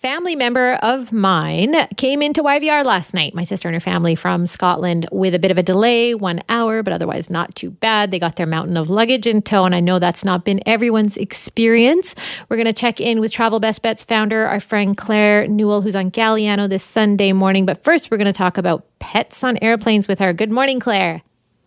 family member of mine came into YVR last night. My sister and her family from Scotland with a bit of a delay, one hour, but otherwise not too bad. They got their mountain of luggage in tow, and I know that's not been everyone's experience. We're going to check in with Travel Best Bets founder, our friend Claire Newell, who's on Galiano this Sunday morning. But first, we're going to talk about pets on airplanes with her. Good morning, Claire.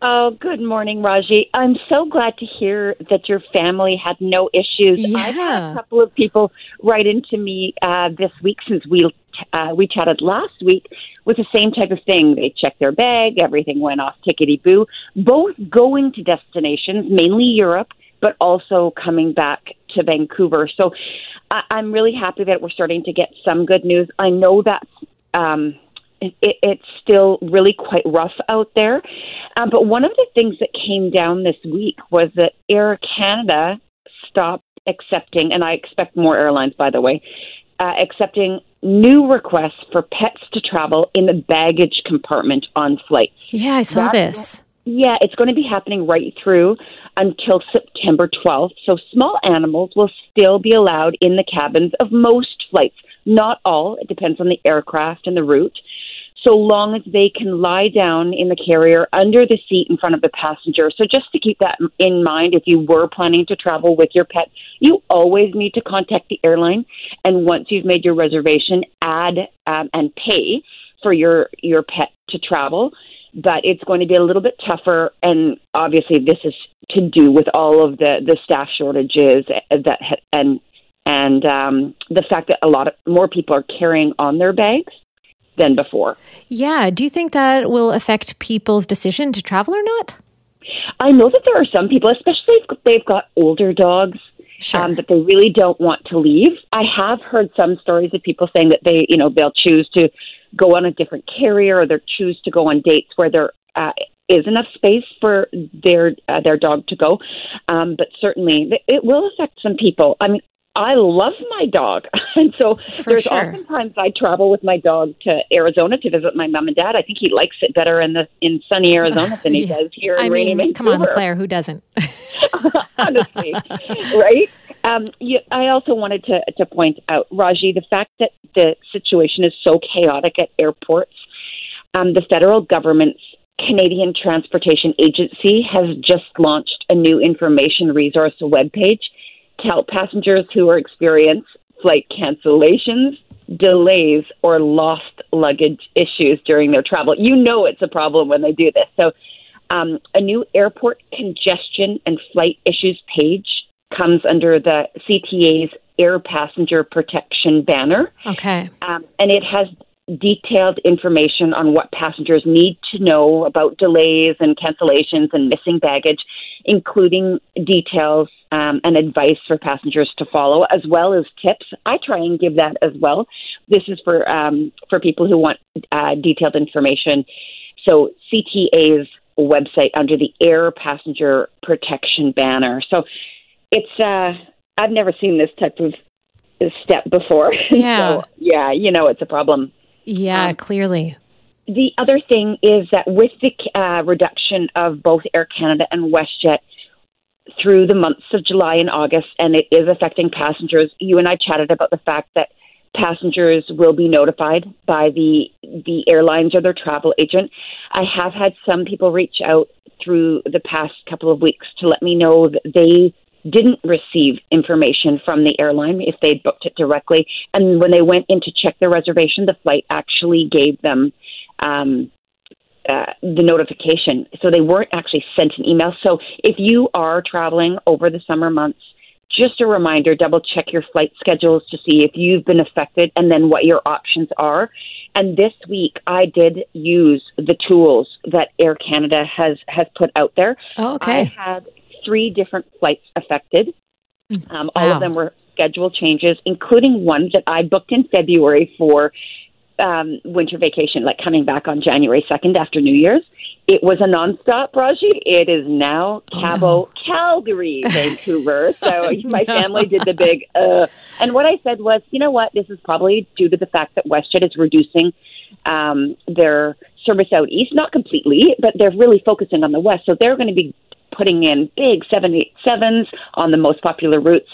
Oh, good morning, Raji. I'm so glad to hear that your family had no issues. Yeah. I've had a couple of people write into me uh, this week since we uh, we chatted last week with the same type of thing. They checked their bag, everything went off tickety boo. Both going to destinations, mainly Europe, but also coming back to Vancouver. So I- I'm really happy that we're starting to get some good news. I know that's um, it, it's still really quite rough out there. Um, but one of the things that came down this week was that Air Canada stopped accepting, and I expect more airlines, by the way, uh, accepting new requests for pets to travel in the baggage compartment on flights. Yeah, I saw That's- this. Yeah, it's going to be happening right through until September 12th. So small animals will still be allowed in the cabins of most flights. Not all, it depends on the aircraft and the route. So long as they can lie down in the carrier under the seat in front of the passenger. So just to keep that in mind, if you were planning to travel with your pet, you always need to contact the airline. And once you've made your reservation, add um, and pay for your your pet to travel but it's going to be a little bit tougher. And obviously, this is to do with all of the the staff shortages that ha- and and um, the fact that a lot of more people are carrying on their bags than before. Yeah. Do you think that will affect people's decision to travel or not? I know that there are some people, especially if they've got older dogs. Sure. Um, that they really don't want to leave. I have heard some stories of people saying that they, you know, they'll choose to go on a different carrier or they'll choose to go on dates where there uh, is enough space for their uh, their dog to go. Um, but certainly, it will affect some people. I mean, I love my dog, and so For there's sure. oftentimes I travel with my dog to Arizona to visit my mom and dad. I think he likes it better in the in sunny Arizona than he Yeah. does here in I rainy mean, come on, Claire, who doesn't? honestly, right? Um, you, I also wanted to, to point out, Raji, the fact that the situation is so chaotic at airports. Um, the federal government's Canadian Transportation Agency has just launched a new information resource webpage to help passengers who are experience flight cancellations, delays, or lost luggage issues during their travel. You know it's a problem when they do this. So um, a new airport congestion and flight issues page comes under the CTA's Air Passenger Protection banner, Okay. um, and it has detailed information on what passengers need to know about delays and cancellations and missing baggage, including details um, and advice for passengers to follow, as well as tips. I try and give that as well. This is for um, for people who want uh, detailed information. So CTA's website under the Air Passenger Protection banner. So it's uh, I've never seen this type of step before. Yeah. so, yeah, you know it's a problem. Yeah, Um, clearly. The other thing is that with the uh, reduction of both Air Canada and WestJet through the months of July and August, and it is affecting passengers, you and I chatted about the fact that passengers will be notified by the the airlines or their travel agent. I have had some people reach out through the past couple of weeks to let me know that they didn't receive information from the airline if they'd booked it directly. And when they went in to check their reservation, the flight actually gave them um, uh, the notification. So they weren't actually sent an email. So if you are traveling over the summer months, just a reminder double check your flight schedules to see if you've been affected and then what your options are. And this week I did use the tools that Air Canada has has put out there. Oh, okay. I had three different flights affected. Um, All of them were schedule changes, including one that I booked in February for um, winter vacation, like coming back on January 2nd after New Year's. It was a nonstop, Raji. It is now Cabo, Calgary, Vancouver. So my family did the big, uh, and what I said was, you know what? This is probably due to the fact that WestJet is reducing um, their service out east, not completely, but they're really focusing on the west. So they're going to be putting in big 787s on the most popular routes.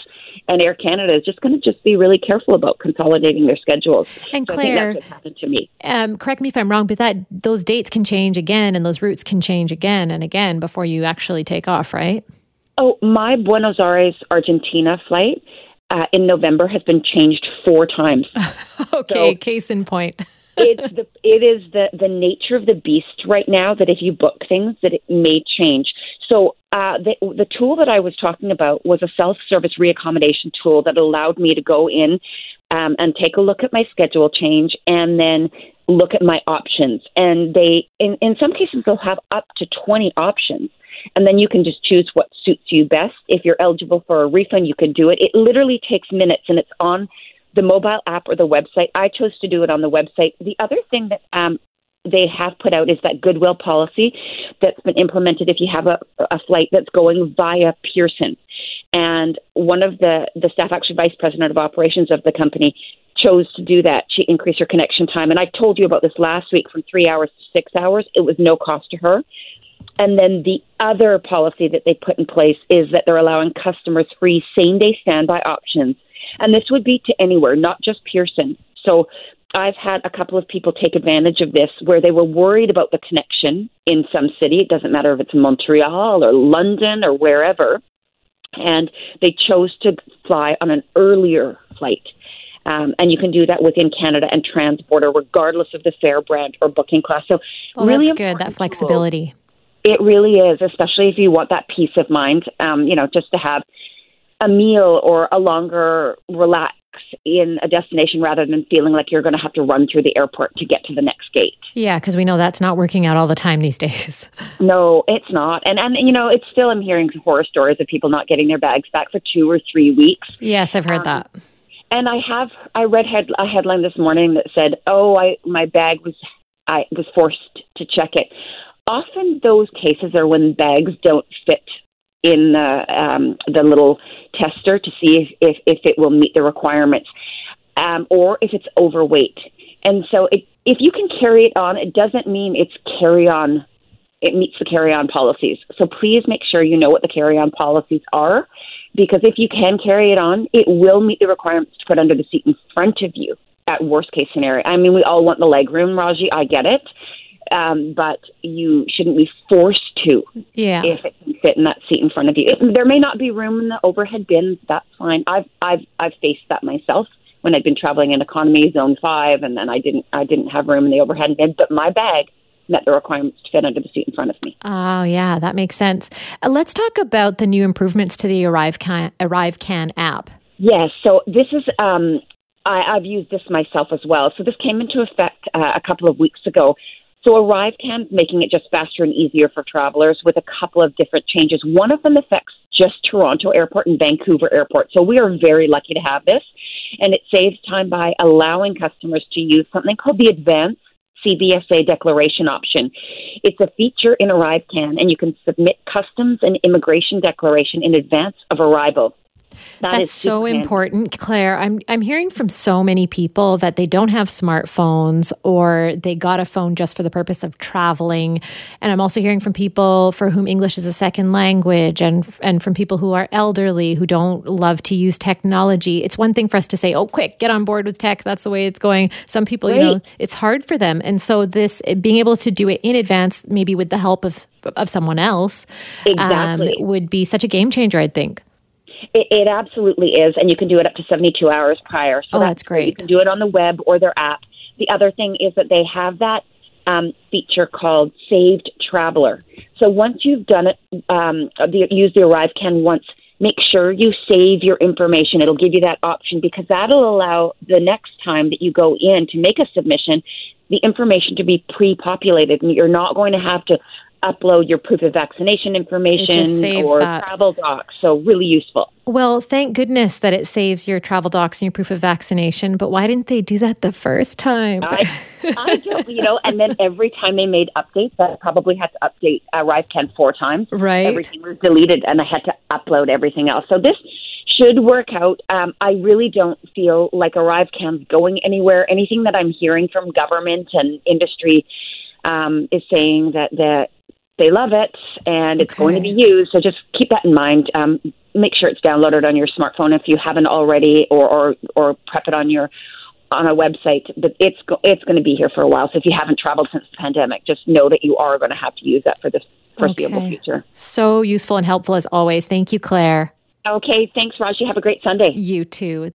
And Air Canada is just going to just be really careful about consolidating their schedules. And So Claire, happened to me. um, correct me if I'm wrong, but that those dates can change again, and those routes can change again and again before you actually take off, right? Oh, my Buenos Aires, Argentina flight uh, in November has been changed four times. okay, So- case in point. it's the it is the the nature of the beast right now that if you book things that it may change. So uh, the the tool that I was talking about was a self service reaccommodation tool that allowed me to go in um, and take a look at my schedule change and then look at my options. And they in in some cases they'll have up to twenty options. And then you can just choose what suits you best. If you're eligible for a refund, you can do it. It literally takes minutes and it's on the mobile app or the website. I chose to do it on the website. The other thing that um, they have put out is that goodwill policy that's been implemented if you have a, a flight that's going via Pearson. And one of the, the staff, actually vice president of operations of the company, chose to do that. She increased her connection time. And I told you about this last week from three hours to six hours. It was no cost to her. And then the other policy that they put in place is that they're allowing customers free same day standby options. And this would be to anywhere, not just Pearson. So I've had a couple of people take advantage of this where they were worried about the connection in some city. It doesn't matter if it's Montreal or London or wherever. And they chose to fly on an earlier flight. Um, and you can do that within Canada and transborder, regardless of the fare brand or booking class. So, Well, really that's good. That tool. flexibility. It really is, especially if you want that peace of mind. Um, you know, just to have a meal or a longer relax in a destination rather than feeling like you're going to have to run through the airport to get to the next gate. Yeah, because we know that's not working out all the time these days. No, it's not. And and you know, it's still I'm hearing horror stories of people not getting their bags back for two or three weeks. yes, I've heard Um, that. And I have I read head, a headline this morning that said, "Oh, I my bag was I was forced to check it." Often those cases are when bags don't fit in the um, the little tester to see if, if if it will meet the requirements, um, or if it's overweight. And so, it, if you can carry it on, it doesn't mean it's carry on. It meets the carry on policies. So please make sure you know what the carry on policies are because if you can carry it on, it will meet the requirements to put under the seat in front of you at worst case scenario. I mean, we all want the leg room, Raji. I get it. Um, but you shouldn't be forced to Yeah. if it can fit in that seat in front of you. It, there may not be room in the overhead bins. That's fine. I've I've I've faced that myself when I'd been traveling in economy zone five, and then I didn't I didn't have room in the overhead bin, but my bag met the requirements to fit under the seat in front of me. Oh, yeah, that makes sense. Uh, let's talk about the new improvements to the ArriveCan, Arrive Can app. Yes. So this is um, I, I've used this myself as well. So this came into effect uh, a couple of weeks ago. So ArriveCan is making it just faster and easier for travelers with a couple of different changes. One of them affects just Toronto Airport and Vancouver Airport. So we are very lucky to have this, and it saves time by allowing customers to use something called the Advanced CBSA declaration option. It's a feature in ArriveCan, and you can submit customs and immigration declaration in advance of arrival. That That's so important, Claire. I'm I'm hearing from so many people that they don't have smartphones or they got a phone just for the purpose of traveling. And I'm also hearing from people for whom English is a second language and and from people who are elderly who don't love to use technology. It's one thing for us to say, "Oh, quick, get on board with tech. That's the way it's going." Some people, you know, it's hard for them. And so this being able to do it in advance, maybe with the help of of someone else, Exactly. um, would be such a game changer, I think. It, it absolutely is, and you can do it up to 72 hours prior. So Oh, that's great. You can do it on the web or their app. The other thing is that they have that um, feature called Saved Traveler. So once you've done it, um, the, use the ArriveCan once, make sure you save your information. It'll give you that option because that'll allow the next time that you go in to make a submission, the information to be pre-populated, and you're not going to have to upload your proof of vaccination information or that. travel docs. So really useful. Well, thank goodness that it saves your travel docs and your proof of vaccination. But why didn't they do that the first time? I, I don't, you know, and then every time they made updates, I probably had to update uh, ArriveCan four times. Right. Everything was deleted, and I had to upload everything else. So this should work out. Um, I really don't feel like ArriveCan's going anywhere. Anything that I'm hearing from government and industry um, is saying that the they love it, and it's Okay. going to be used. So just keep that in mind. Um, make sure it's downloaded on your smartphone if you haven't already, or or, or prep it on your on a website. But it's go- it's going to be here for a while. So if you haven't traveled since the pandemic, just know that you are going to have to use that for the foreseeable Okay. future. So useful and helpful as always. Thank you, Claire. Okay, thanks, Raj. You have a great Sunday. You too.